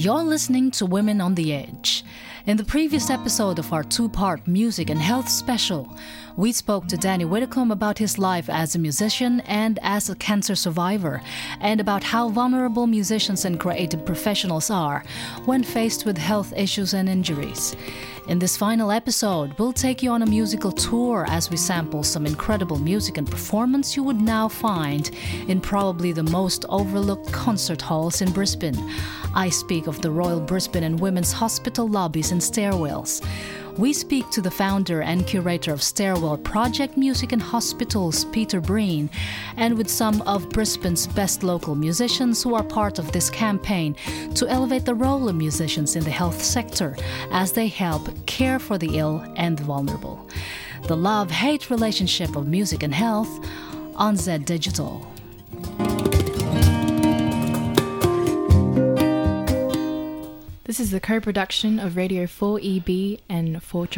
You're listening to Women on the Edge. In the previous episode of our two part music and health special, we spoke to Danny Whitcomb about his life as a musician and as a cancer survivor, and about how vulnerable musicians and creative professionals are when faced with health issues and injuries. In this final episode, we'll take you on a musical tour as we sample some incredible music and performance you would now find in probably the most overlooked concert halls in Brisbane. I speak of the Royal Brisbane and Women's Hospital lobbies and stairwells. We speak to the founder and curator of Stairwell Project Music and Hospitals, Peter Breen, and with some of Brisbane's best local musicians who are part of this campaign to elevate the role of musicians in the health sector as they help care for the ill and the vulnerable. The love hate relationship of music and health on Z Digital. This is the co production of Radio 4EB and 4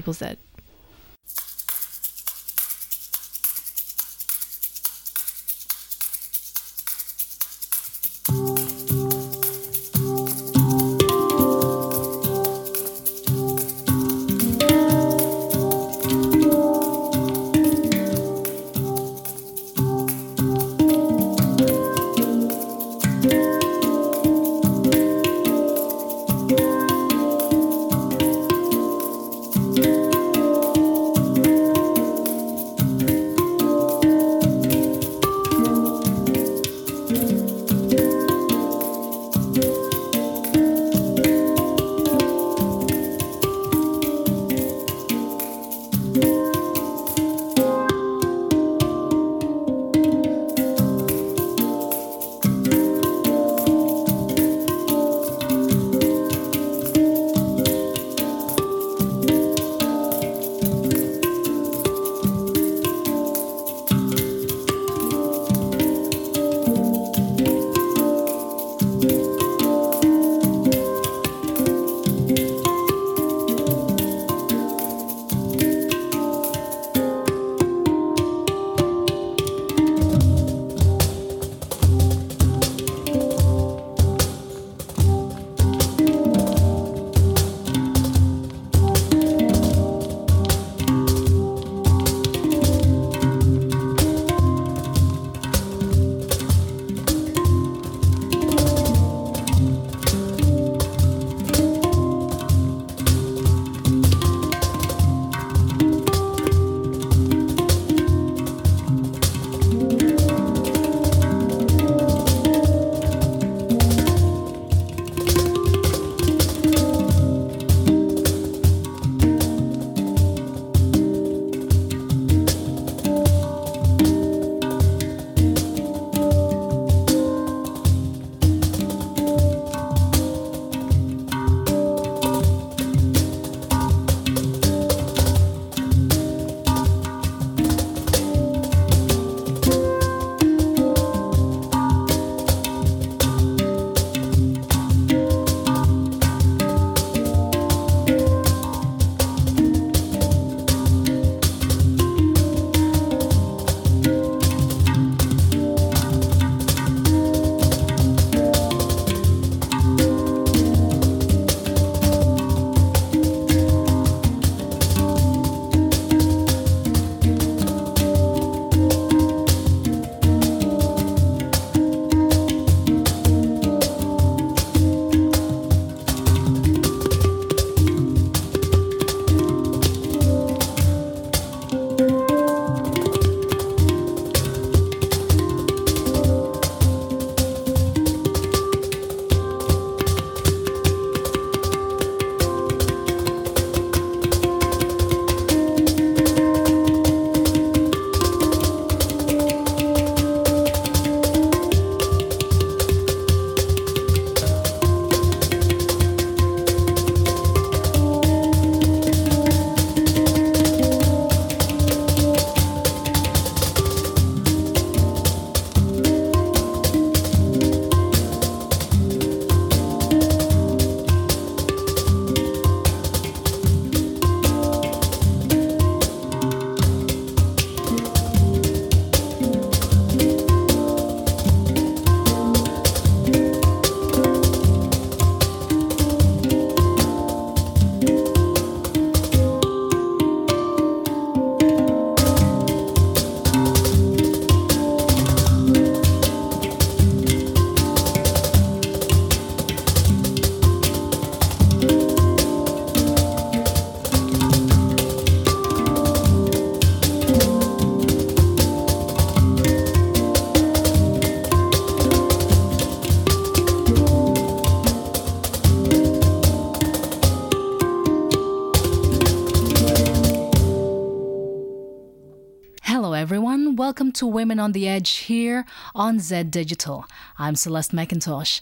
welcome to Women on the Edge here on Z Digital. I'm Celeste McIntosh.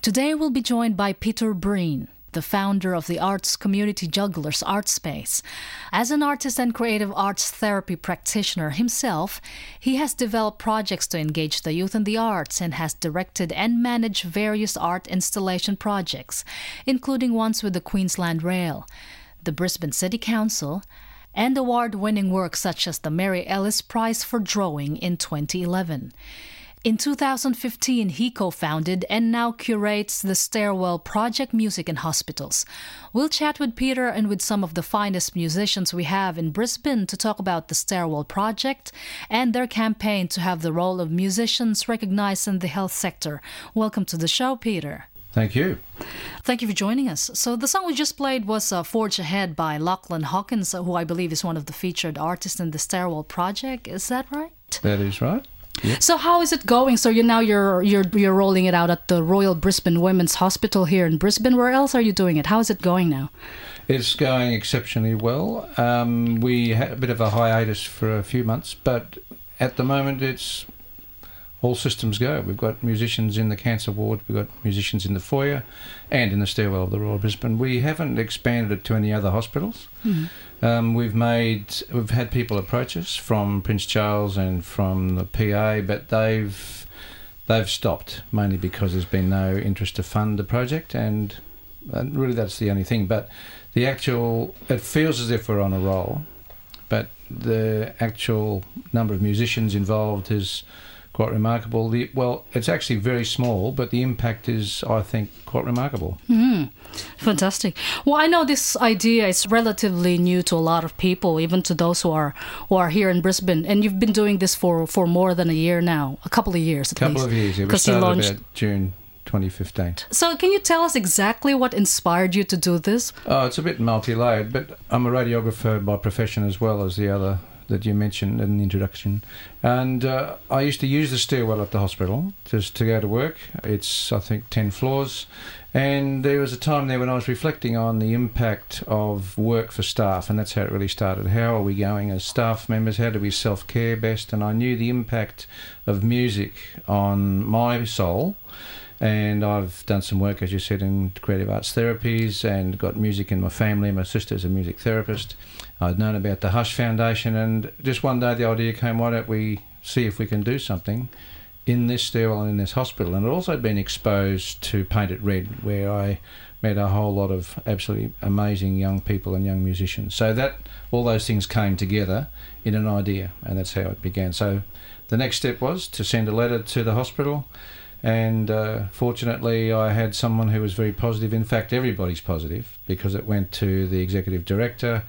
Today we'll be joined by Peter Breen the founder of the arts community Jugglers Art Space. As an artist and creative arts therapy practitioner himself, he has developed projects to engage the youth in the arts and has directed and managed various art installation projects, including ones with the Queensland Rail, the Brisbane City Council, and award winning work such as the Marie Ellis Prize for Drawing in 2011. In 2015, he co founded and now curates the Stairwell Project Music in Hospitals. We'll chat with Peter and with some of the finest musicians we have in Brisbane to talk about the Stairwell Project and their campaign to have the role of musicians recognized in the health sector. Welcome to the show, Peter. Thank you. Thank you for joining us. So, the song we just played was uh, Forge Ahead by Lachlan Hawkins, who I believe is one of the featured artists in the Stairwell Project. Is that right? That is right. Yep. So how is it going? So you now you're you're you're rolling it out at the Royal Brisbane Women's Hospital here in Brisbane. Where else are you doing it? How is it going now? It's going exceptionally well. Um, we had a bit of a hiatus for a few months, but at the moment it's all systems go. We've got musicians in the cancer ward, we've got musicians in the foyer, and in the stairwell of the Royal Brisbane. We haven't expanded it to any other hospitals. Mm-hmm. Um, we've made, we've had people approach us from Prince Charles and from the PA, but they've they've stopped mainly because there's been no interest to fund the project, and, and really that's the only thing. But the actual, it feels as if we're on a roll, but the actual number of musicians involved is quite remarkable. The, well, it's actually very small, but the impact is, I think, quite remarkable. Mm, fantastic. Well, I know this idea is relatively new to a lot of people, even to those who are who are here in Brisbane. And you've been doing this for, for more than a year now, a couple of years at couple least. Couple of years. It was started launched... about June 2015. So, can you tell us exactly what inspired you to do this? Oh, it's a bit multi-layered, but I'm a radiographer by profession as well as the other that you mentioned in the introduction. And uh, I used to use the stairwell at the hospital just to go to work. It's, I think, 10 floors. And there was a time there when I was reflecting on the impact of work for staff, and that's how it really started. How are we going as staff members? How do we self care best? And I knew the impact of music on my soul and I've done some work, as you said, in creative arts therapies and got music in my family. My sister's a music therapist. I'd known about the Hush Foundation, and just one day the idea came why don't we see if we can do something in this stairwell and in this hospital? And I'd also been exposed to Paint It Red, where I met a whole lot of absolutely amazing young people and young musicians. So that all those things came together in an idea, and that's how it began. So the next step was to send a letter to the hospital and uh, fortunately, I had someone who was very positive. In fact, everybody's positive because it went to the executive director,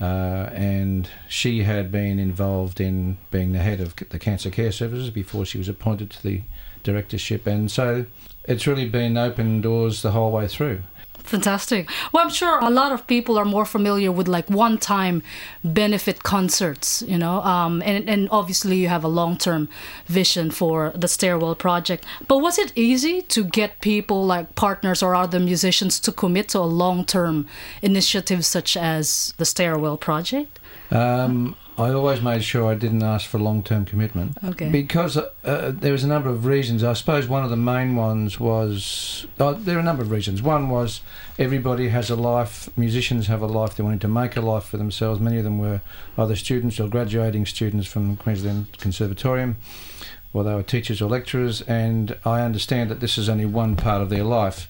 uh, and she had been involved in being the head of the cancer care services before she was appointed to the directorship. And so it's really been open doors the whole way through. Fantastic. Well, I'm sure a lot of people are more familiar with like one-time benefit concerts, you know, um, and and obviously you have a long-term vision for the Stairwell project. But was it easy to get people like partners or other musicians to commit to a long-term initiative such as the Stairwell project? Um, I always made sure I didn't ask for long term commitment. Okay. Because uh, uh, there was a number of reasons. I suppose one of the main ones was uh, there are a number of reasons. One was everybody has a life, musicians have a life, they wanted to make a life for themselves. Many of them were either students or graduating students from Queensland Conservatorium, or they were teachers or lecturers, and I understand that this is only one part of their life.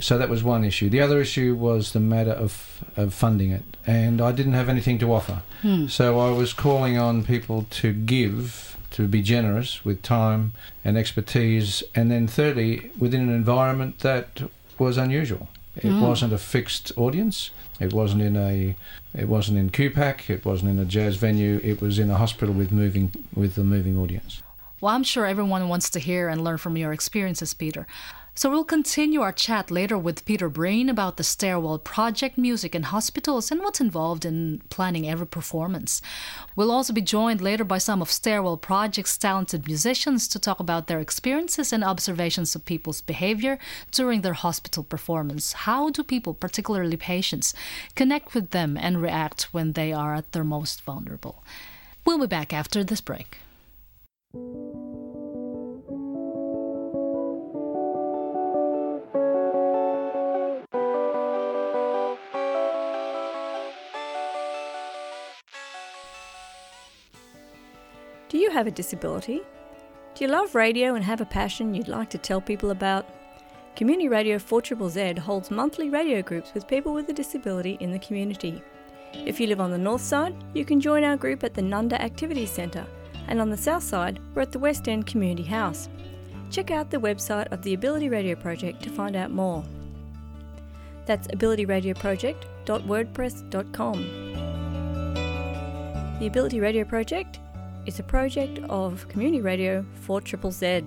So that was one issue. The other issue was the matter of, of funding it, and I didn't have anything to offer. Hmm. So I was calling on people to give, to be generous with time and expertise, and then thirdly, within an environment that was unusual. It mm. wasn't a fixed audience. It wasn't in a, it wasn't in QPAC. It wasn't in a jazz venue. It was in a hospital with moving, with a moving audience. Well, I'm sure everyone wants to hear and learn from your experiences, Peter. So we'll continue our chat later with Peter Breen about the Stairwell Project music in hospitals and what's involved in planning every performance. We'll also be joined later by some of Stairwell Project's talented musicians to talk about their experiences and observations of people's behavior during their hospital performance. How do people, particularly patients, connect with them and react when they are at their most vulnerable? We'll be back after this break. Have a disability? Do you love radio and have a passion you'd like to tell people about? Community Radio 4ZZZ holds monthly radio groups with people with a disability in the community. If you live on the north side, you can join our group at the Nundah Activities Centre, and on the south side, we're at the West End Community House. Check out the website of the Ability Radio Project to find out more. That's abilityradioproject.wordpress.com. The Ability Radio Project is a project of Community Radio 4ZZZ.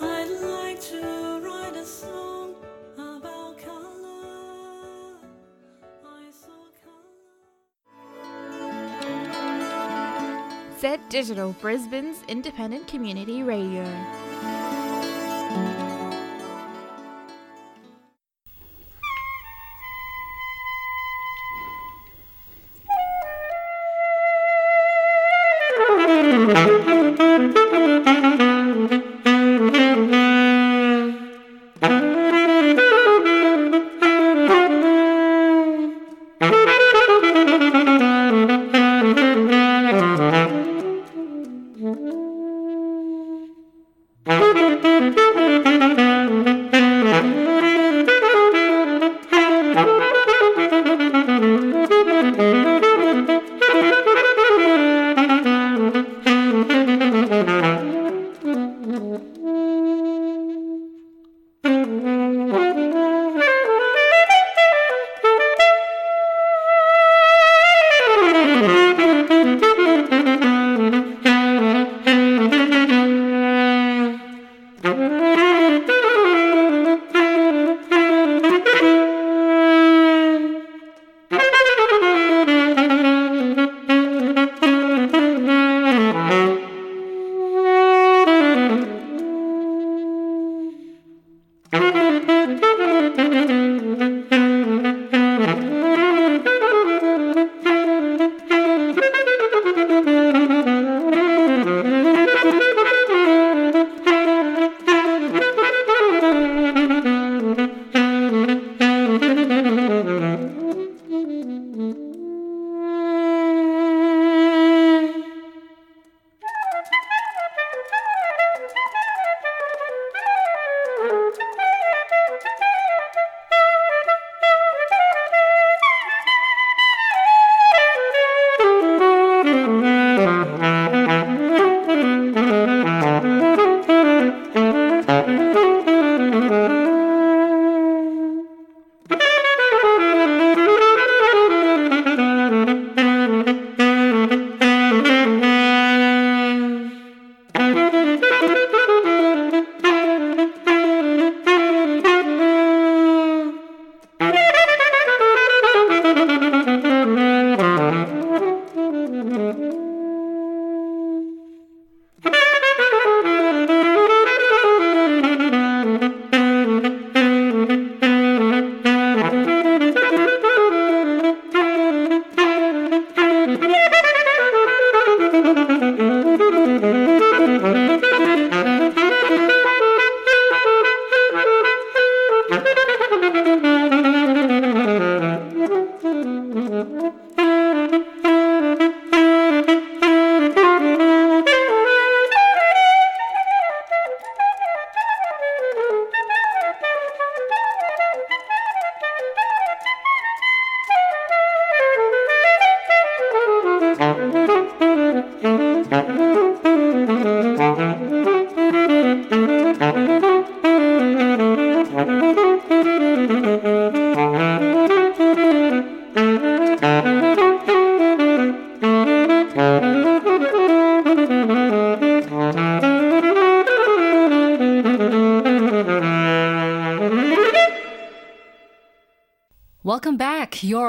I'd like to write a song about color. I saw color. Z Digital, Brisbane's independent community radio.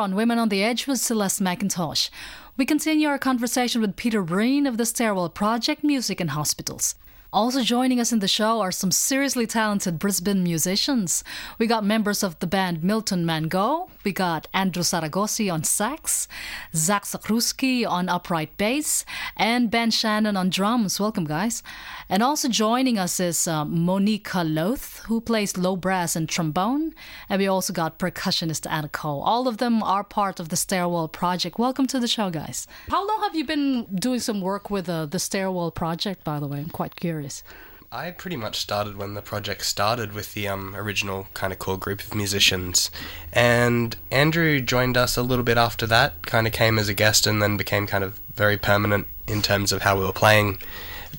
On Women on the Edge with Celeste McIntosh. We continue our conversation with Peter Breen of the Stairwell Project Music in Hospitals. Also joining us in the show are some seriously talented Brisbane musicians. We got members of the band Milton Mango, we got Andrew Saragosi on sax, Zach Zakruski on upright bass, and Ben Shannon on drums. Welcome, guys. And also joining us is uh, Monica Loth, who plays low brass and trombone. And we also got percussionist Anna Cole. All of them are part of the Stairwell Project. Welcome to the show, guys. How long have you been doing some work with uh, the Stairwell Project, by the way? I'm quite curious. I pretty much started when the project started with the um, original kind of core group of musicians. And Andrew joined us a little bit after that, kind of came as a guest and then became kind of very permanent in terms of how we were playing.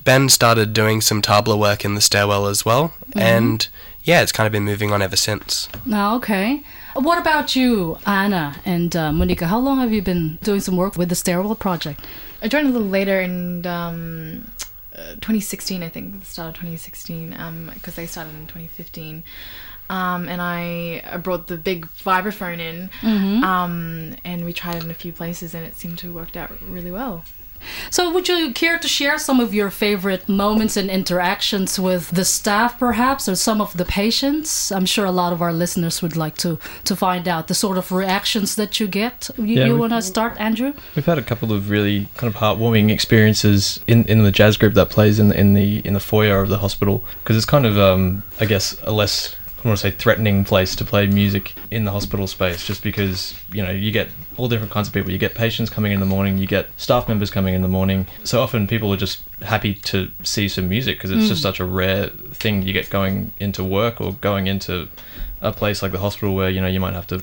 Ben started doing some tabla work in the stairwell as well. And yeah, it's kind of been moving on ever since. Oh, okay. What about you, Anna and uh, Monica? How long have you been doing some work with the Stairwell Project? I joined a little later and. um, uh, 2016, I think, the start of 2016, because they started in 2015. Um, and I, I brought the big vibraphone in, um, and we tried it in a few places, and it seemed to have worked out really well. So, would you care to share some of your favorite moments and interactions with the staff, perhaps, or some of the patients? I'm sure a lot of our listeners would like to to find out the sort of reactions that you get. You, Yeah, you want to start, Andrew? We've had a couple of really kind of heartwarming experiences in, in the jazz group that plays in the, in the in the foyer of the hospital because it's kind of um, I guess a less I want to say threatening place to play music in the hospital space just because you know you get all different kinds of people you get patients coming in the morning you get staff members coming in the morning so often people are just happy to see some music because it's just hmm. such a rare thing you get going into work or going into a place like the hospital where you know you might have to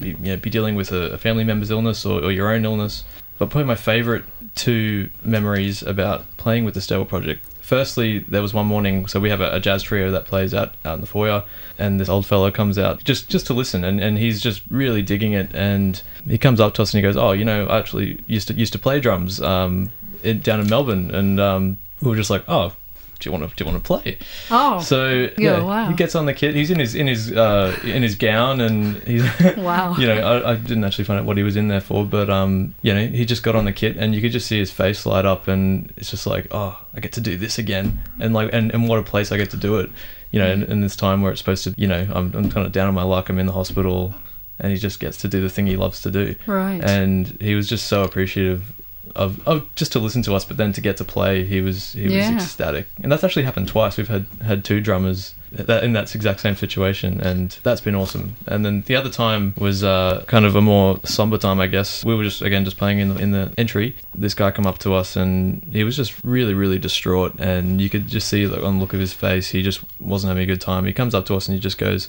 be, you know, be dealing with a, a family member's illness or, or your own illness. But probably my favourite two memories about playing with the Stairwell Project. Firstly, there was one morning, so we have a, a jazz trio that plays out, out in the foyer, and this old fellow comes out just, just to listen, and, and he's just really digging it. And he comes up to us and he goes, "Oh, you know, I actually used to used to play drums um, in, down in Melbourne," and um, we were just like, "Oh, do you want to do you want to play?" Oh, So Yeah, yeah, wow. he gets on the kit. He's in his in his uh, in his gown, and he's Wow. you know, I, I didn't actually find out what he was in there for, but um, you know, he just got on the kit, and you could just see his face light up, and it's just like, oh, I get to do this again, and like, and, and what a place I get to do it, you know, in, in this time where it's supposed to, you know, I'm I'm kind of down on my luck, I'm in the hospital, and he just gets to do the thing he loves to do, right. and he was just so appreciative of, of just to listen to us, but then to get to play, he was he Yeah. was ecstatic, and that's actually happened twice. We've had had two drummers that in that exact same situation, and that's been awesome. And then the other time was uh, kind of a more somber time, I guess. We were just again just playing in the in the entry. This guy come up to us, and he was just really really distraught, and you could just see like, on the look of his face, he just wasn't having a good time. He comes up to us and he just goes.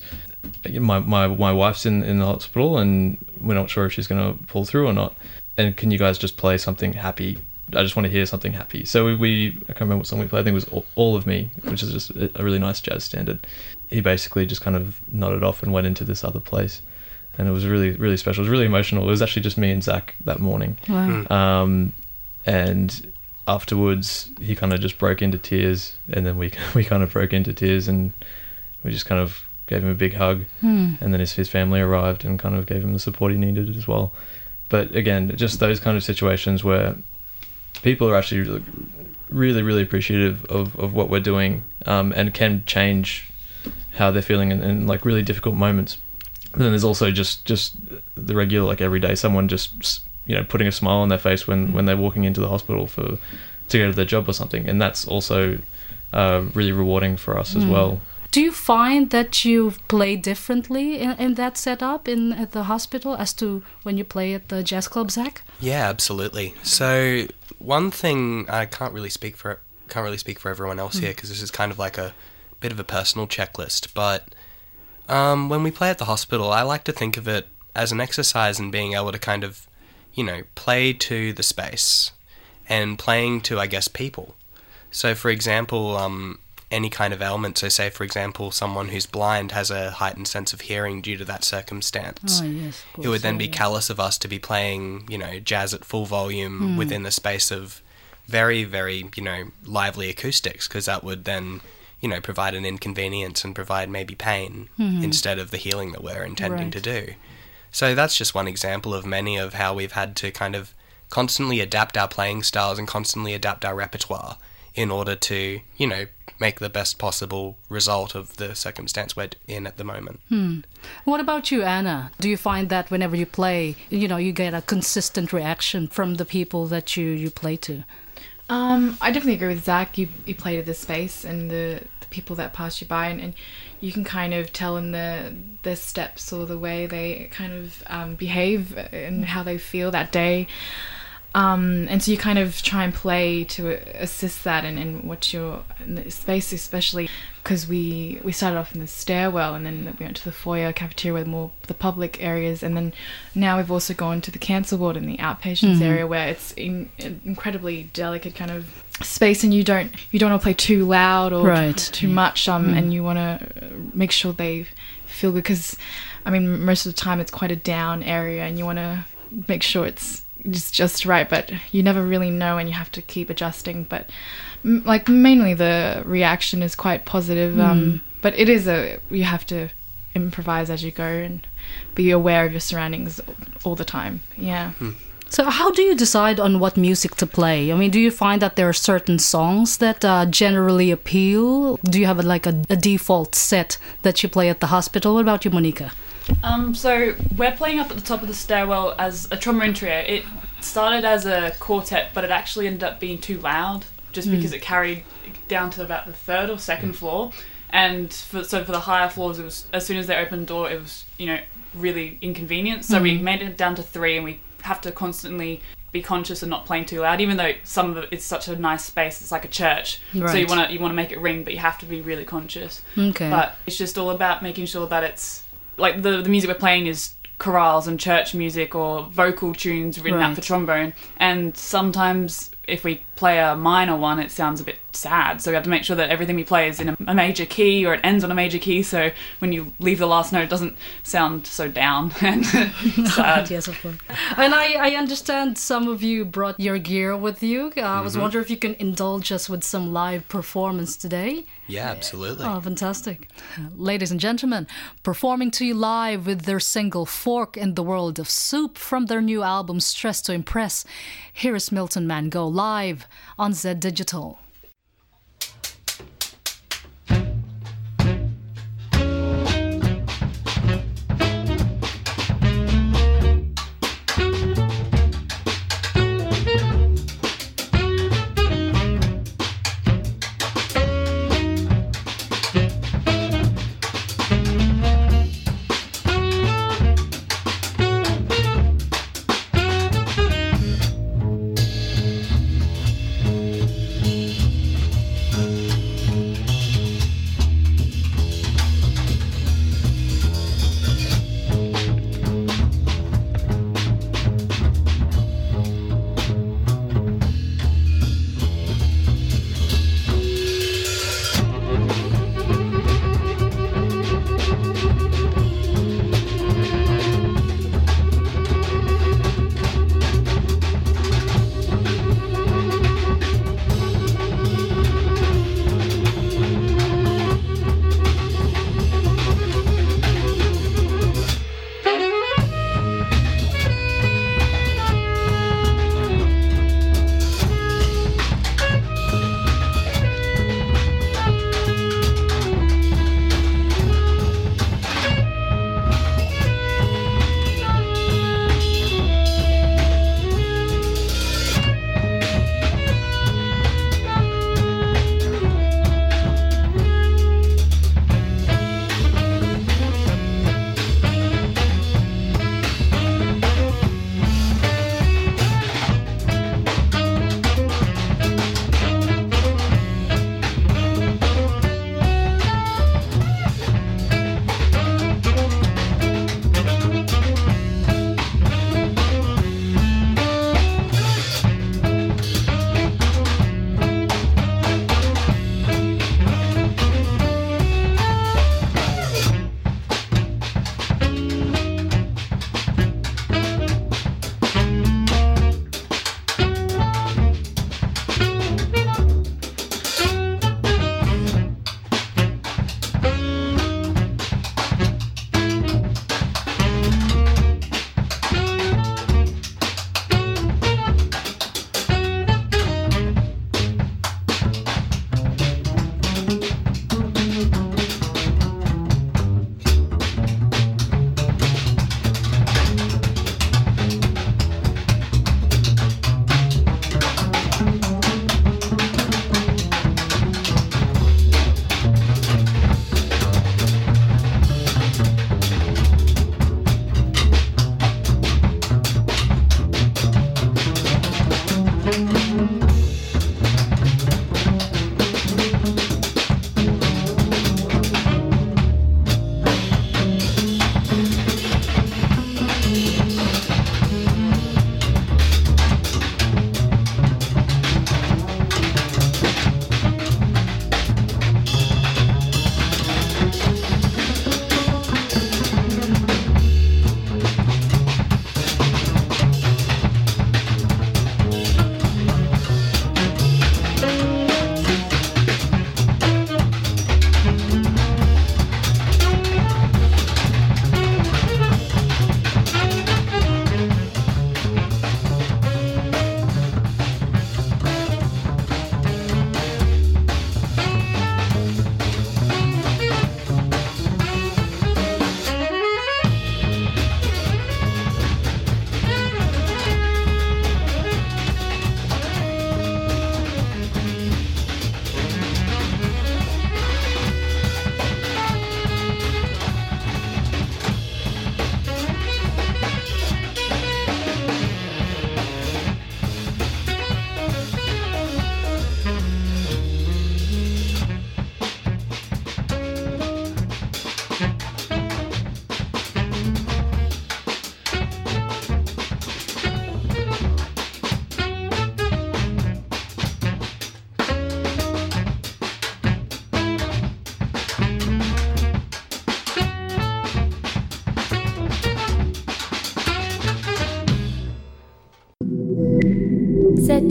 My, my my wife's in, in the hospital and we're not sure if she's going to pull through or not and can you guys just play something happy? I just want to hear something happy. So we, we I can't remember what song we played. I think it was All, All of Me, which is just a, a really nice jazz standard. He basically just kind of nodded off and went into this other place, and it was really really special. It was really emotional. It was actually just me and Zach that morning, wow. um, and afterwards he kind of just broke into tears, and then we we kind of broke into tears, and we just kind of gave him a big hug, Hmm. and then his, his family arrived and kind of gave him the support he needed as well. But again, just those kind of situations where people are actually really, really, really appreciative of, of what we're doing um, and can change how they're feeling in, in like really difficult moments. But then there's also just just the regular like every day someone just you know putting a smile on their face when when they're walking into the hospital for to go to their job or something, and that's also uh, really rewarding for us as well. Do you find that you play differently in, in that setup in at the hospital as to when you play at the jazz club, Zach? Yeah, absolutely. So one thing I can't really speak for can't really speak for everyone else here because this is kind of like a bit of a personal checklist. But um, when we play at the hospital, I like to think of it as an exercise in being able to kind of, you know, play to the space and playing to, I guess, people. So, for example, um, any kind of ailment. So, say, for example, someone who's blind has a heightened sense of hearing due to that circumstance Oh, yes. it would then be callous of us to be playing, you know, jazz at full volume hmm. within the space of very, very, you know, lively acoustics, because that would then, you know, provide an inconvenience and provide maybe pain hmm. instead of the healing that we're intending Right. to do. So that's just one example of many of how we've had to kind of constantly adapt our playing styles and constantly adapt our repertoire in order to, you know, make the best possible result of the circumstance we're in at the moment. What about you, Anna? Do you find that whenever you play, you know, you get a consistent reaction from the people that you, you play to? Um, I definitely agree with Zach. You you play to the space and the, the people that pass you by, and, and you can kind of tell in the their steps or the way they kind of um, behave and how they feel that day. Um, and so you kind of try and play to assist that and, and what your in the space, especially because we we started off in the stairwell and then we went to the foyer cafeteria with more the public areas, and then now we've also gone to the cancer ward and the outpatients area where it's in, incredibly delicate kind of space, and you don't you don't want to play too loud or Right. too much, um, and you want to make sure they feel good because, I mean, most of the time it's quite a down area, and you want to make sure it's just just right, but you never really know, and you have to keep adjusting. But m- like mainly the reaction is quite positive, um, but it is a you have to improvise as you go and be aware of your surroundings all the time. Yeah. So, how do you decide on what music to play? I mean, do you find that there are certain songs that uh, generally appeal? Do you have a, like a, a default set that you play at the hospital? What about you, Monica? Um, so we're playing up at the top of the stairwell as a trombone trio. It started as a quartet, but it actually ended up being too loud just hmm. because it carried down to about the third or second hmm. floor. And for, so for the higher floors, it was as soon as they opened the door, it was you know really inconvenient. So we hmm. made it down to three, and we have to constantly be conscious of not playing too loud. Even though some of it, it's such a nice space, it's like a church. So you want to you want to make it ring, but you have to be really conscious. Okay. But it's just all about making sure that it's like the the music we're playing is chorales and church music or vocal tunes written Right. out for trombone. And sometimes if we play a minor one, it sounds a bit sad. So we have to make sure that everything we play is in a, a major key or it ends on a major key. So when you leave the last note, it doesn't sound so down and sad. yes, of course. And I, I understand some of you brought your gear with you. Uh, I was wondering if you can indulge us with some live performance today. Yeah, absolutely. Oh, fantastic. Ladies and gentlemen, performing to you live with their single Fork in the World of Soup from their new album Stress to Impress, here is Milton Mango live on Z Digital.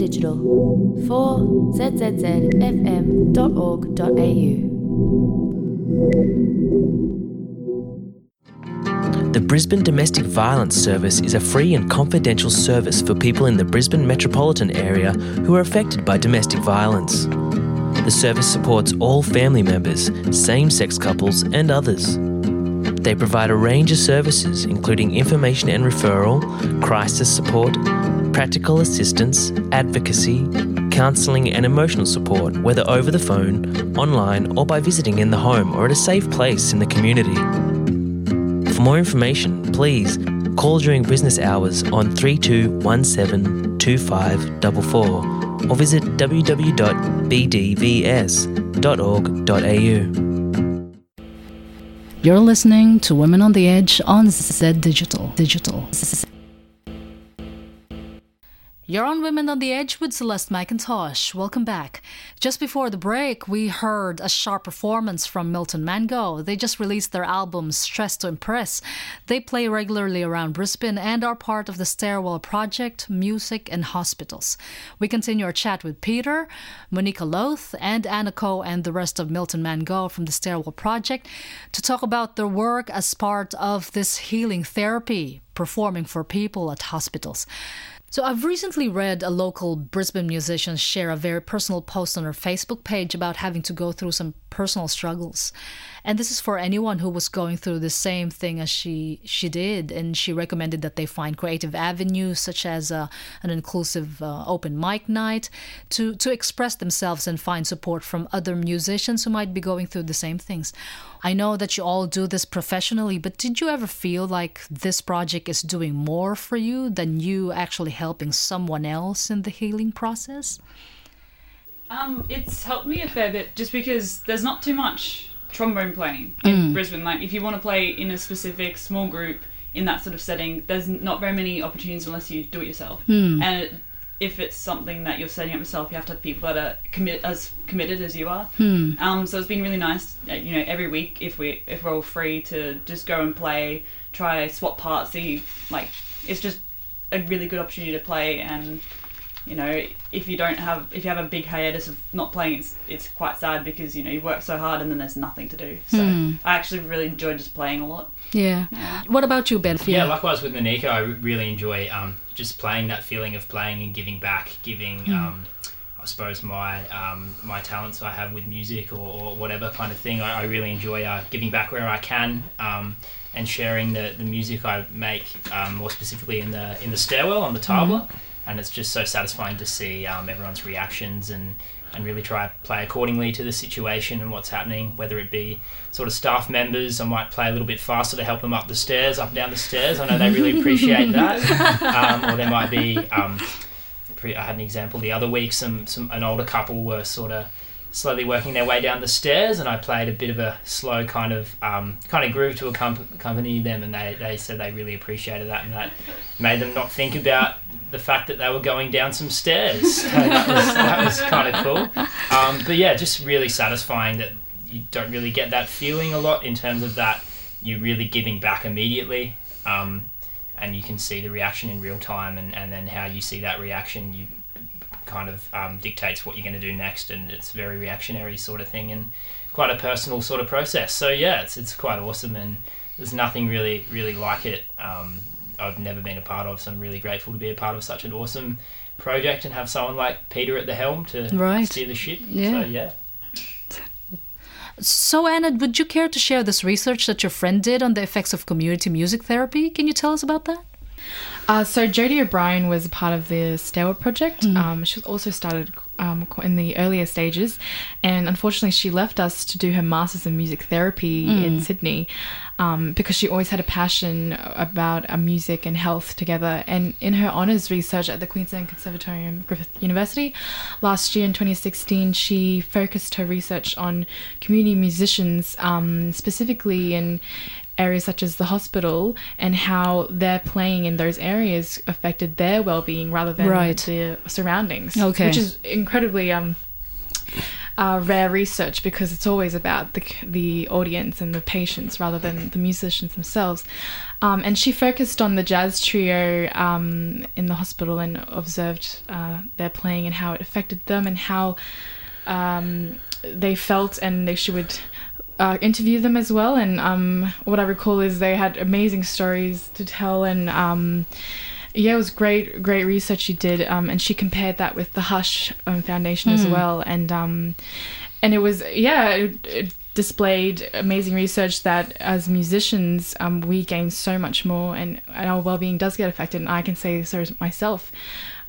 Digital for zzzzfm.org.au. The Brisbane Domestic Violence Service is a free and confidential service for people in the Brisbane metropolitan area who are affected by domestic violence. The service supports all family members, same sex couples, and others. They provide a range of services, including information and referral, crisis support, practical assistance, advocacy, counselling, and emotional support, whether over the phone, online, or by visiting in the home or at a safe place in the community. For more information, please call during business hours on 3217 2544 or visit www.bdvs.org.au. You're listening to Women on the Edge on Z Digital. Digital. You're on Women on the Edge with Celeste McIntosh. Welcome back. Just before the break, we heard a sharp performance from Milton Mango. They just released their album Stress to Impress. They play regularly around Brisbane and are part of the Stairwell Project, Music and Hospitals. We continue our chat with Peter, Monica Loth, and Anna Ko and the rest of Milton Mango from the Stairwell Project to talk about their work as part of this healing therapy performing for people at hospitals. So, I've recently read a local Brisbane musician share a very personal post on her Facebook page about having to go through some personal struggles. And this is for anyone who was going through the same thing as she she did. And she recommended that they find creative avenues such as uh, an inclusive uh, open mic night to to express themselves and find support from other musicians who might be going through the same things. I know that you all do this professionally, but did you ever feel like this project is doing more for you than you actually helping someone else in the healing process? Um, it's helped me a fair bit just because there's not too much trombone playing in Mm. Brisbane. Like, if you want to play in a specific small group in that sort of setting, there's not very many opportunities unless you do it yourself. Hmm. And if it's something that you're setting up yourself, you have to have people that are commit as committed as you are. Hmm. Um, so it's been really nice, uh, you know, every week if we if we're all free to just go and play, try swap parts, see like it's just a really good opportunity to play and you know if you don't have if you have a big hiatus of not playing it's it's quite sad because you know you work so hard and then there's nothing to do so Hmm. i actually really enjoy just playing a lot Yeah. What about you, Ben? Yeah, likewise with Nanika, I really enjoy um, just playing that feeling of playing and giving back, giving, Mm. um, I suppose, my um, my talents I have with music or, or whatever kind of thing. I, I really enjoy uh, giving back where I can um, and sharing the, the music I make, um, more specifically in the in the stairwell on the tabla. And it's just so satisfying to see um, everyone's reactions and, and really try to play accordingly to the situation and what's happening, whether it be sort of staff members. I might play a little bit faster to help them up the stairs, up and down the stairs. I know they really appreciate that. Um, or there might be, um, pre- I had an example the other week. Some, some an older couple were sort of slowly working their way down the stairs, and I played a bit of a slow kind of um, kind of groove to accompany them, and they, they said they really appreciated that, and that made them not think about the fact that they were going down some stairs. So that was, that was kind of cool. Um, but yeah, just really satisfying that you don't really get that feeling a lot in terms of that you're really giving back immediately. Um, and you can see the reaction in real time, and, and then how you see that reaction, you kind of um, dictates what you're going to do next, and it's very reactionary sort of thing, and quite a personal sort of process. So yeah, it's it's quite awesome, and there's nothing really really like it. Um, I've never been a part of, so I'm really grateful to be a part of such an awesome project and have someone like Peter at the helm to Right. steer the ship. Yeah. So yeah. So, Anna, would you care to share this research that your friend did on the effects of community music therapy? Can you tell us about that? Uh, so Jodie O'Brien was a part of the Stairwell project. Mm. Um, she was also started um, in the earlier stages, and unfortunately, she left us to do her masters in music therapy in Mm. Sydney um, because she always had a passion about uh, music and health together. And in her honors research at the Queensland Conservatorium Griffith University last year in 2016, she focused her research on community musicians, um, specifically in areas such as the hospital and how their playing in those areas affected their well-being rather than Right. the surroundings Okay. which is incredibly um uh, rare research because it's always about the the audience and the patients rather than the musicians themselves. Um, and she focused on the jazz trio um, in the hospital and observed uh, their playing and how it affected them and how um, they felt, and they, she would uh, interview them as well. And um, what I recall is they had amazing stories to tell, and um, yeah, it was great, great research she did. Um, and she compared that with the Hush um, Foundation as Hmm. well, and um, and it was yeah. It, it displayed amazing research that as musicians um, we gain so much more and, and our well-being does get affected and i can say so myself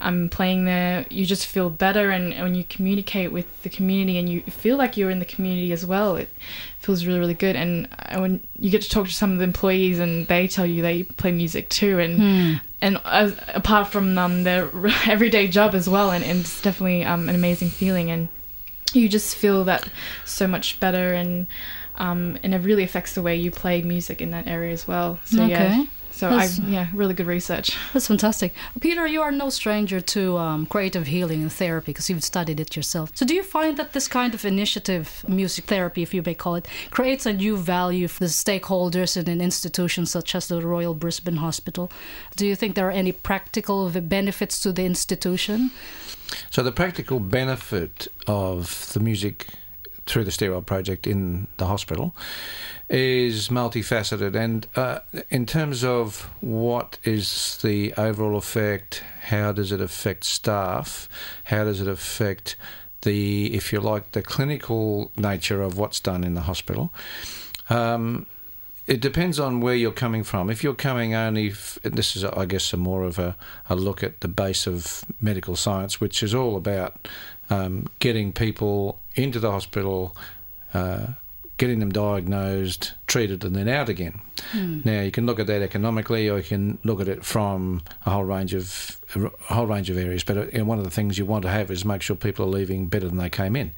um, playing there you just feel better and when you communicate with the community and you feel like you're in the community as well it feels really really good. And uh, when you get to talk to some of the employees and they tell you they play music too. And Hmm. and as, apart from um, their everyday job as well. And, and it's definitely um, an amazing feeling. And you just feel that so much better and um, and it really affects the way you play music in that area as well. So Okay. yeah so I, That's- yeah really good research That's fantastic. Peter, you are no stranger to um, creative healing and therapy because you've studied it yourself. So, do you find that this kind of initiative, music therapy, if you may call it, creates a new value for the stakeholders in an institution such as the Royal Brisbane Hospital? Do you think there are any practical benefits to the institution? So the practical benefit of the music through the Stairwell Project in the hospital is multifaceted, and uh, in terms of what is the overall effect, how does it affect staff, how does it affect the, if you like, the clinical nature of what's done in the hospital. Um, it depends on where you're coming from. If you're coming only, f- this is, I guess, a more of a, a look at the base of medical science, which is all about um, getting people into the hospital, uh, getting them diagnosed, treated, and then out again. Now you can look at that economically, or you can look at it from a whole range of a whole range of areas. But uh, one of the things you want to have is make sure people are leaving better than they came in.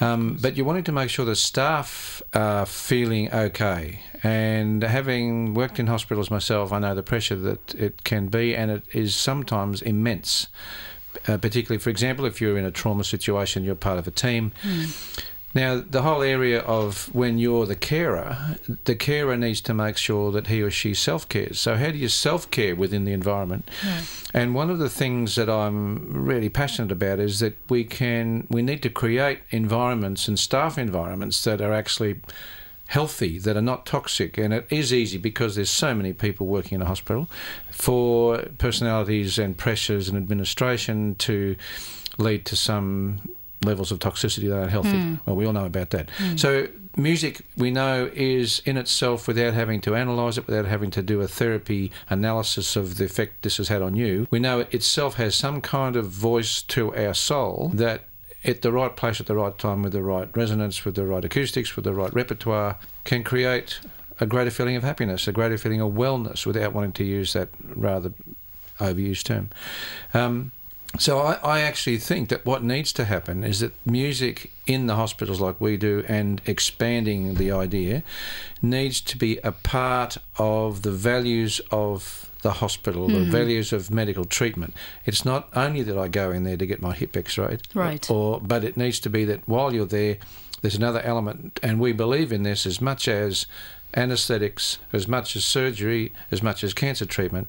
Um, but you're wanting to make sure the staff are feeling okay. And having worked in hospitals myself, I know the pressure that it can be, and it is sometimes immense. Uh, particularly, for example, if you're in a trauma situation, you're part of a team. Now, the whole area of when you're the carer, the carer needs to make sure that he or she self cares. So, how do you self care within the environment? And one of the things that I'm really passionate about is that we can we need to create environments and staff environments that are actually healthy, that are not toxic. And it is easy because there's so many people working in a hospital for personalities and pressures and administration to lead to some levels of toxicity that aren't healthy. Hmm. Well, we all know about that. Hmm. So, music we know is in itself, without having to analyse it, without having to do a therapy analysis of the effect this has had on you, we know it itself has some kind of voice to our soul that. At the right place at the right time with the right resonance, with the right acoustics, with the right repertoire, can create a greater feeling of happiness, a greater feeling of wellness without wanting to use that rather overused term. Um, so I, I actually think that what needs to happen is that music in the hospitals like we do and expanding the idea needs to be a part of the values of the hospital, the hmm. values of medical treatment. It's not only that I go in there to get my hip x-rayed, Right. or but it needs to be that while you're there, there's another element, and we believe in this as much as anaesthetics, as much as surgery, as much as cancer treatment.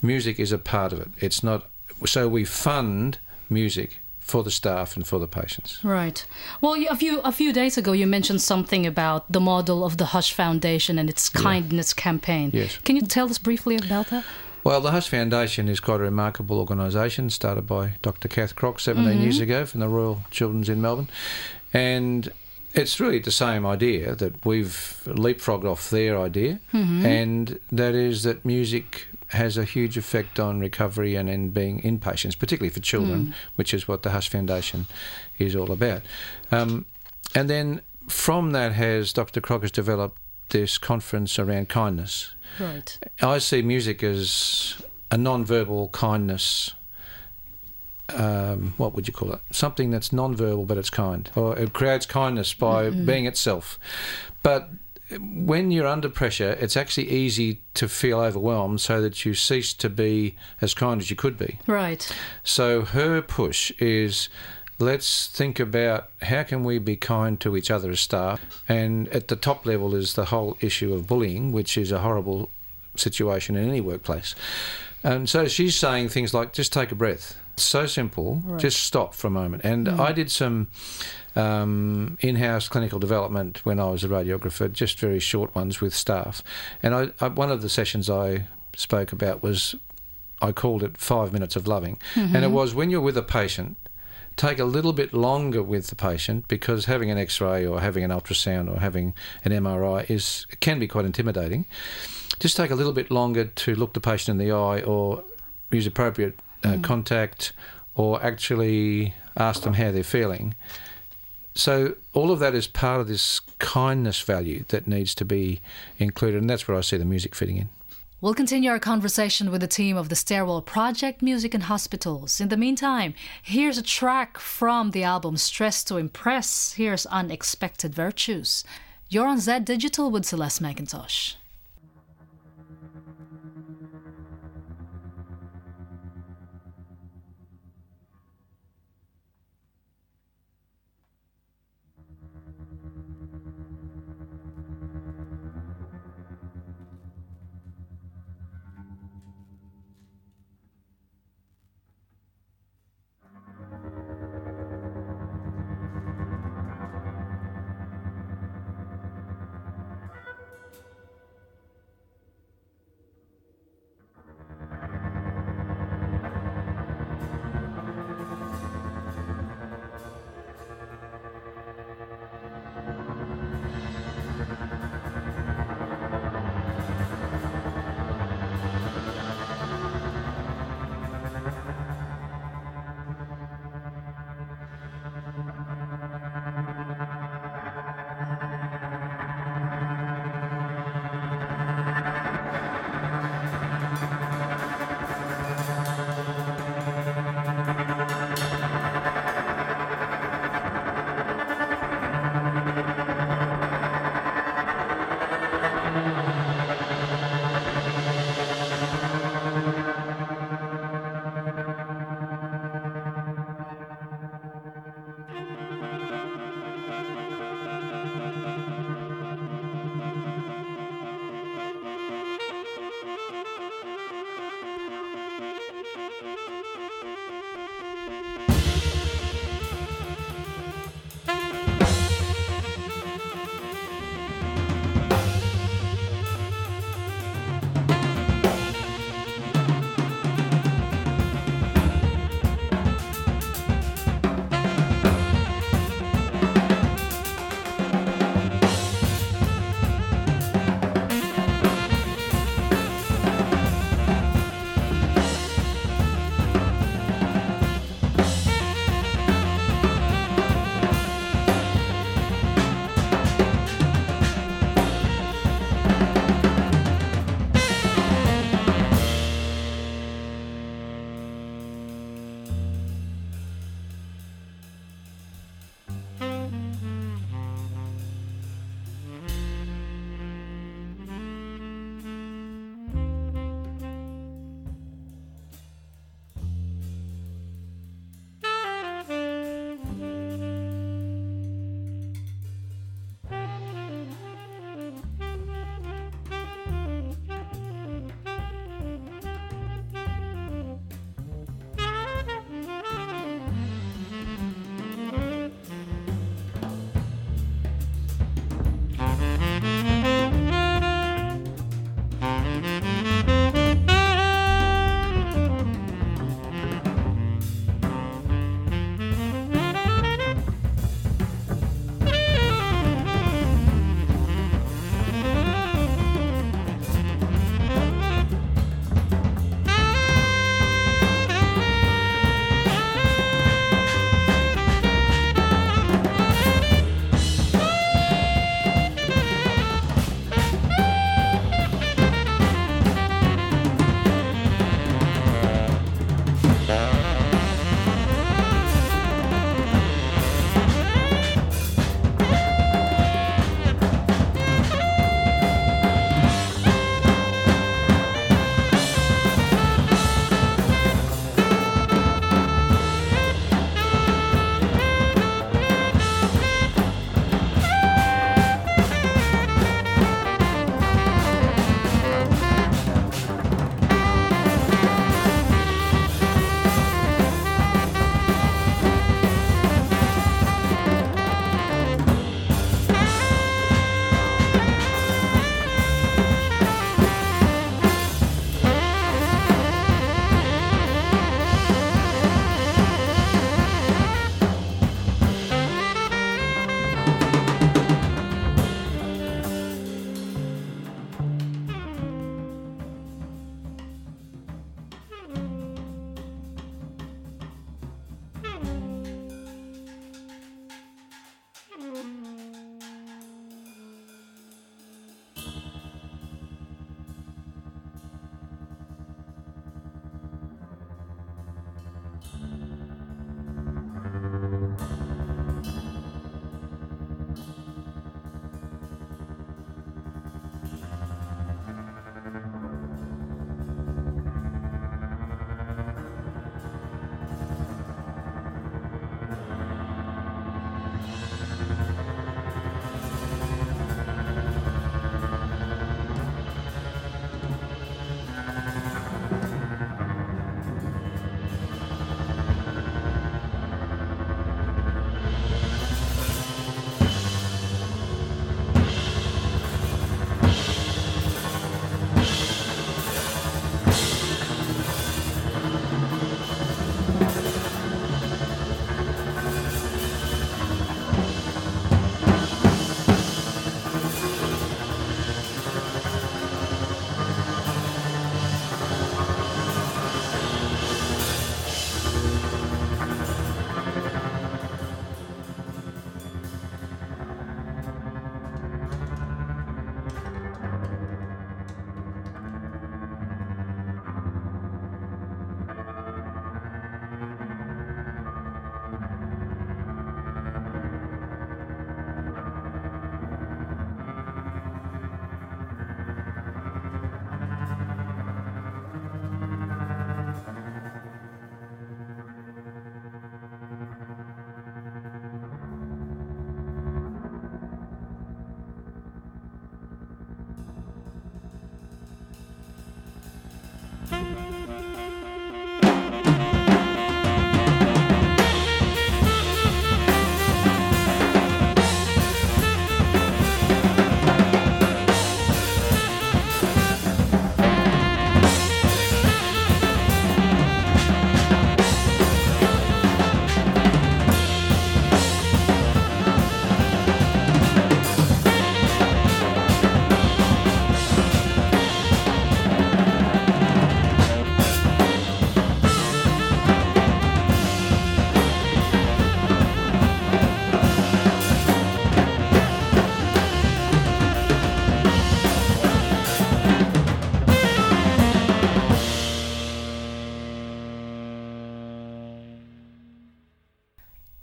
Music is a part of it. It's not so we fund music for the staff and for the patients. Right. Well, a few a few days ago, you mentioned something about the model of the Hush Foundation and its kindness campaign. Yes. Can you tell us briefly about that? Well, the Hush Foundation is quite a remarkable organisation, started by Dr. Kath Crock 17 mm-hmm. years ago from the Royal Children's in Melbourne. And it's really the same idea that we've leapfrogged off their idea, mm-hmm. and that is that music has a huge effect on recovery and in being in patients, particularly for children, which is what the Hush Foundation is all about. Um, and then from that has Dr. Crock has developed this conference around kindness. Right. I see music as a non-verbal kindness. Um, what would you call it? Something that's non-verbal but it's kind, or it creates kindness by being itself. But when you're under pressure, it's actually easy to feel overwhelmed, so that you cease to be as kind as you could be. Right. So her push is let's think about how can we be kind to each other as staff. And at the top level is the whole issue of bullying, which is a horrible situation in any workplace. And so she's saying things like, just take a breath. So simple. Right. Just stop for a moment. And Mm. I did some um, in-house clinical development when I was a radiographer, just very short ones with staff. And I, I, one of the sessions I spoke about was I called it five minutes of loving, and it Mhm. was when you're with a patient. Take a little bit longer with the patient because having an X-ray or having an ultrasound or having an MRI is can be quite intimidating. Just take a little bit longer to look the patient in the eye or use appropriate uh, Mm. contact or actually ask them how they're feeling. So all of that is part of this kindness value that needs to be included, and that's where I see the music fitting in. We'll continue our conversation with the team of the Stairwell Project Music in Hospitals. In the meantime, here's a track from the album Stress to Impress. Here's Unexpected Virtues. You're on Z Digital with Celeste McIntosh.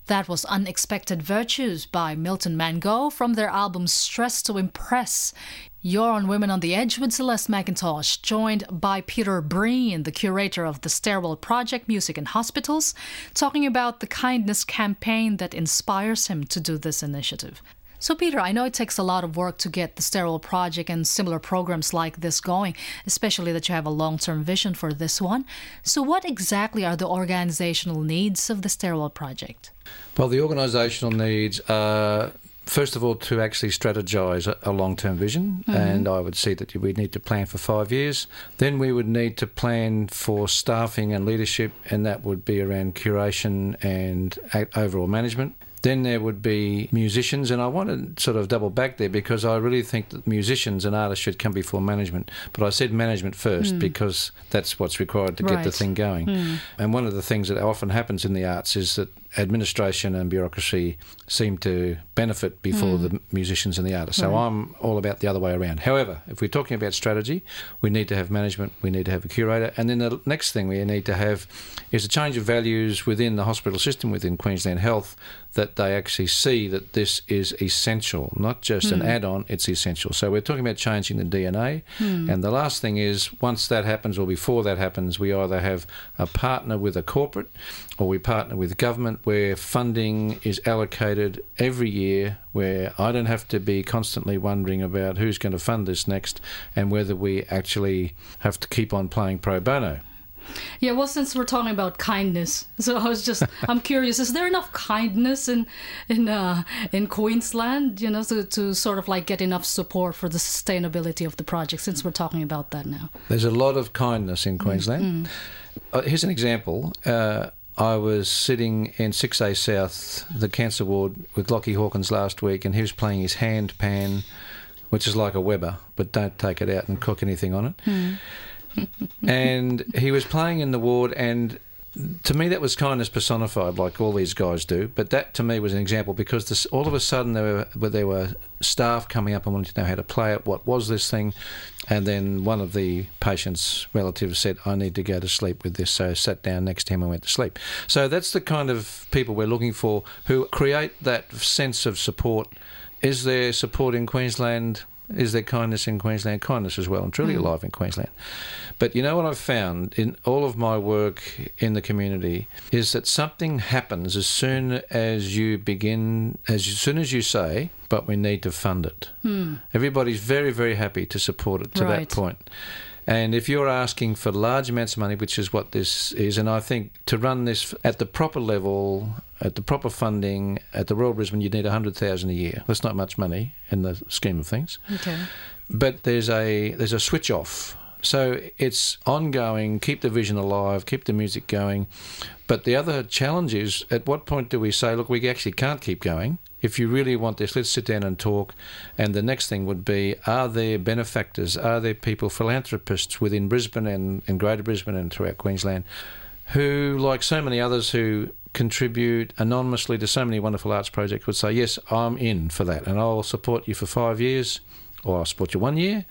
That was Unexpected Virtues by Milton Mango from their album Stress to Impress. You're on Women on the Edge with Celeste McIntosh, joined by Peter Breen, the curator of the Stairwell Project Music in Hospitals, talking about the kindness campaign that inspires him to do this initiative. So, Peter, I know it takes a lot of work to get the Stairwell Project and similar programs like this going, especially that you have a long term vision for this one. So, what exactly are the organizational needs of the Stairwell Project? Well, the organisational needs are first of all to actually strategise a, a long-term vision, Mhm. and I would see that we need to plan for five years. Then we would need to plan for staffing and leadership, and that would be around curation and overall management. Then there would be musicians, and I want to sort of double back there because I really think that musicians and artists should come before management. But I said management first Mm. because that's what's required to get the thing going. Mm. And one of the things that often happens in the arts is that administration and bureaucracy seem to benefit before Mm. the musicians and the artists. So Right. I'm all about the other way around. However, if we're talking about strategy, we need to have management, we need to have a curator, and then the next thing we need to have is a change of values within the hospital system, within Queensland Health, that they actually see that this is essential, not just an Mm. add on, it's essential. So we're talking about changing the DNA. Mm. And the last thing is, once that happens or before that happens, we either have a partner with a corporate or we partner with government where funding is allocated every year, where I don't have to be constantly wondering about who's going to fund this next and whether we actually have to keep on playing pro bono. Yeah, well, since we're talking about kindness, so I was just, I'm curious, is there enough kindness in in uh, in Queensland, you know, to, to sort of like get enough support for the sustainability of the project? Since we're talking about that now. There's a lot of kindness in Queensland. Mm. Uh, here's an example. Uh, I was sitting in 6A South, the cancer ward, with Lockie Hawkins last week, and he was playing his hand pan, which is like a Weber, but don't take it out and cook anything on it. Hmm. and he was playing in the ward, and to me that was kindness personified, like all these guys do. But that to me was an example because this, all of a sudden there were there were staff coming up and wanting to know how to play it. What was this thing? And then one of the patient's relatives said, "I need to go to sleep with this." So I sat down next to him and went to sleep. So that's the kind of people we're looking for who create that sense of support. Is there support in Queensland? Is there kindness in Queensland? Kindness as well, and truly Mm. alive in Queensland. But you know what I've found in all of my work in the community is that something happens as soon as you begin, as soon as you say, but we need to fund it. Hmm. Everybody's very, very happy to support it to Right. that point. And if you're asking for large amounts of money, which is what this is, and I think to run this at the proper level, at the proper funding, at the Royal Brisbane, you'd need 100000 a year. That's not much money in the scheme of things Okay. but there's a there's a switch off. So it's ongoing. Keep the vision alive. Keep the music going. But the other challenge is, at what point do we say, look, we actually can't keep going? If you really want this, let's sit down and talk. And the next thing would be, are there benefactors? Are there people, philanthropists within Brisbane and, and Greater Brisbane and throughout Queensland, who, like so many others who contribute anonymously to so many wonderful arts projects, would say, yes, I'm in for that, and I'll support you for five years or I'll support you one year.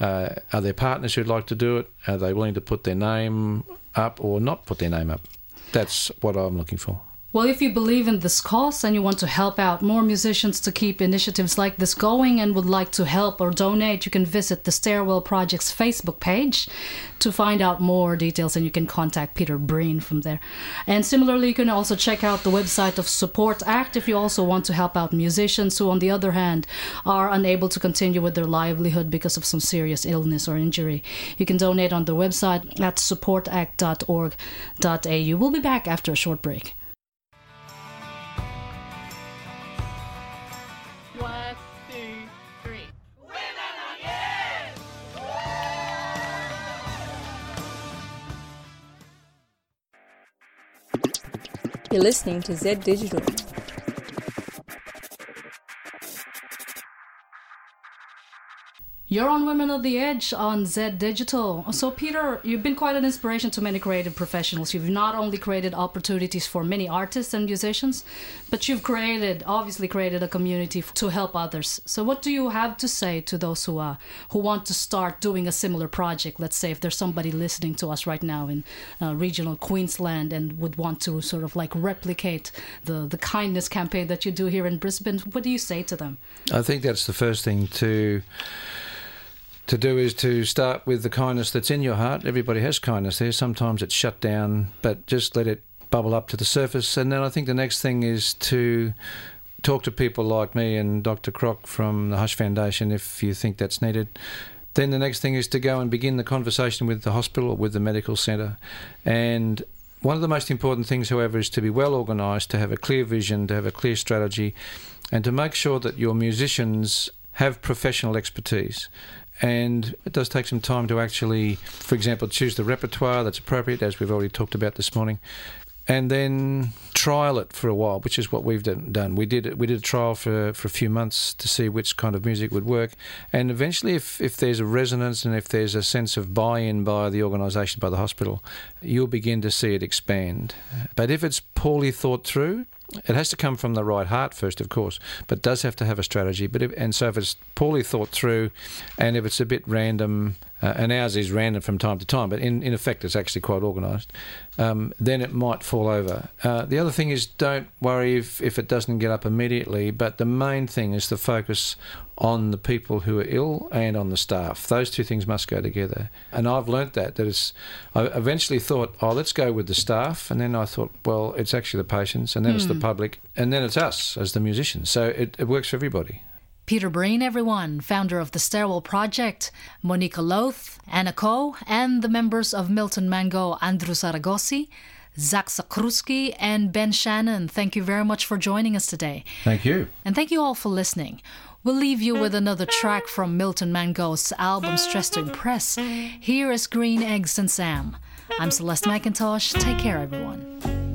Uh, are there partners who'd like to do it? Are they willing to put their name up or not put their name up? That's what I'm looking for. Well, if you believe in this cause and you want to help out more musicians to keep initiatives like this going and would like to help or donate, you can visit the Stairwell Project's Facebook page to find out more details and you can contact Peter Breen from there. And similarly, you can also check out the website of Support Act if you also want to help out musicians who, on the other hand, are unable to continue with their livelihood because of some serious illness or injury. You can donate on the website at supportact.org.au. We'll be back after a short break. You're listening to Z Digital. You're on Women of the Edge on Z Digital. So, Peter, you've been quite an inspiration to many creative professionals. You've not only created opportunities for many artists and musicians, but you've created, obviously, created a community to help others. So, what do you have to say to those who are who want to start doing a similar project? Let's say if there's somebody listening to us right now in uh, regional Queensland and would want to sort of like replicate the the kindness campaign that you do here in Brisbane, what do you say to them? I think that's the first thing to to do is to start with the kindness that's in your heart. Everybody has kindness there. Sometimes it's shut down, but just let it bubble up to the surface. And then I think the next thing is to talk to people like me and Dr. Crock from the Hush Foundation if you think that's needed. Then the next thing is to go and begin the conversation with the hospital or with the medical centre. And one of the most important things, however, is to be well organised, to have a clear vision, to have a clear strategy, and to make sure that your musicians have professional expertise. And it does take some time to actually, for example, choose the repertoire that's appropriate, as we've already talked about this morning, and then trial it for a while, which is what we've done. We did we did a trial for, for a few months to see which kind of music would work, and eventually, if if there's a resonance and if there's a sense of buy-in by the organisation, by the hospital, you'll begin to see it expand. But if it's poorly thought through, it has to come from the right heart first, of course, but does have to have a strategy. But if, and so if it's poorly thought through, and if it's a bit random, uh, and ours is random from time to time, but in, in effect it's actually quite organised, um, then it might fall over. Uh, the other thing is don't worry if, if it doesn't get up immediately, but the main thing is the focus on the people who are ill and on the staff. Those two things must go together. And I've learnt that, that it's, I eventually thought, oh, let's go with the staff. And then I thought, well, it's actually the patients, and then it's the Hmm. public, and then it's us as the musicians. So it, it works for everybody. Peter Breen, everyone, founder of the Stairwell Project, Monica Loth, Anna Ko, and the members of Milton Mango, Andrew Saragosi, Zach Sakruski, and Ben Shannon. Thank you very much for joining us today. Thank you. And thank you all for listening. We'll leave you with another track from Milton Mango's album Stress to Impress. Here is Green Eggs and Sam. I'm Celeste McIntosh. Take care, everyone.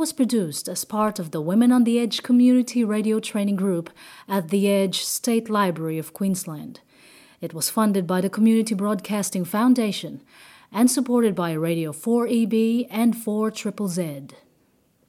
Was produced as part of the Women on the Edge community radio training group at the Edge State Library of Queensland. It was funded by the Community Broadcasting Foundation and supported by Radio 4EB and 4 Triple Z.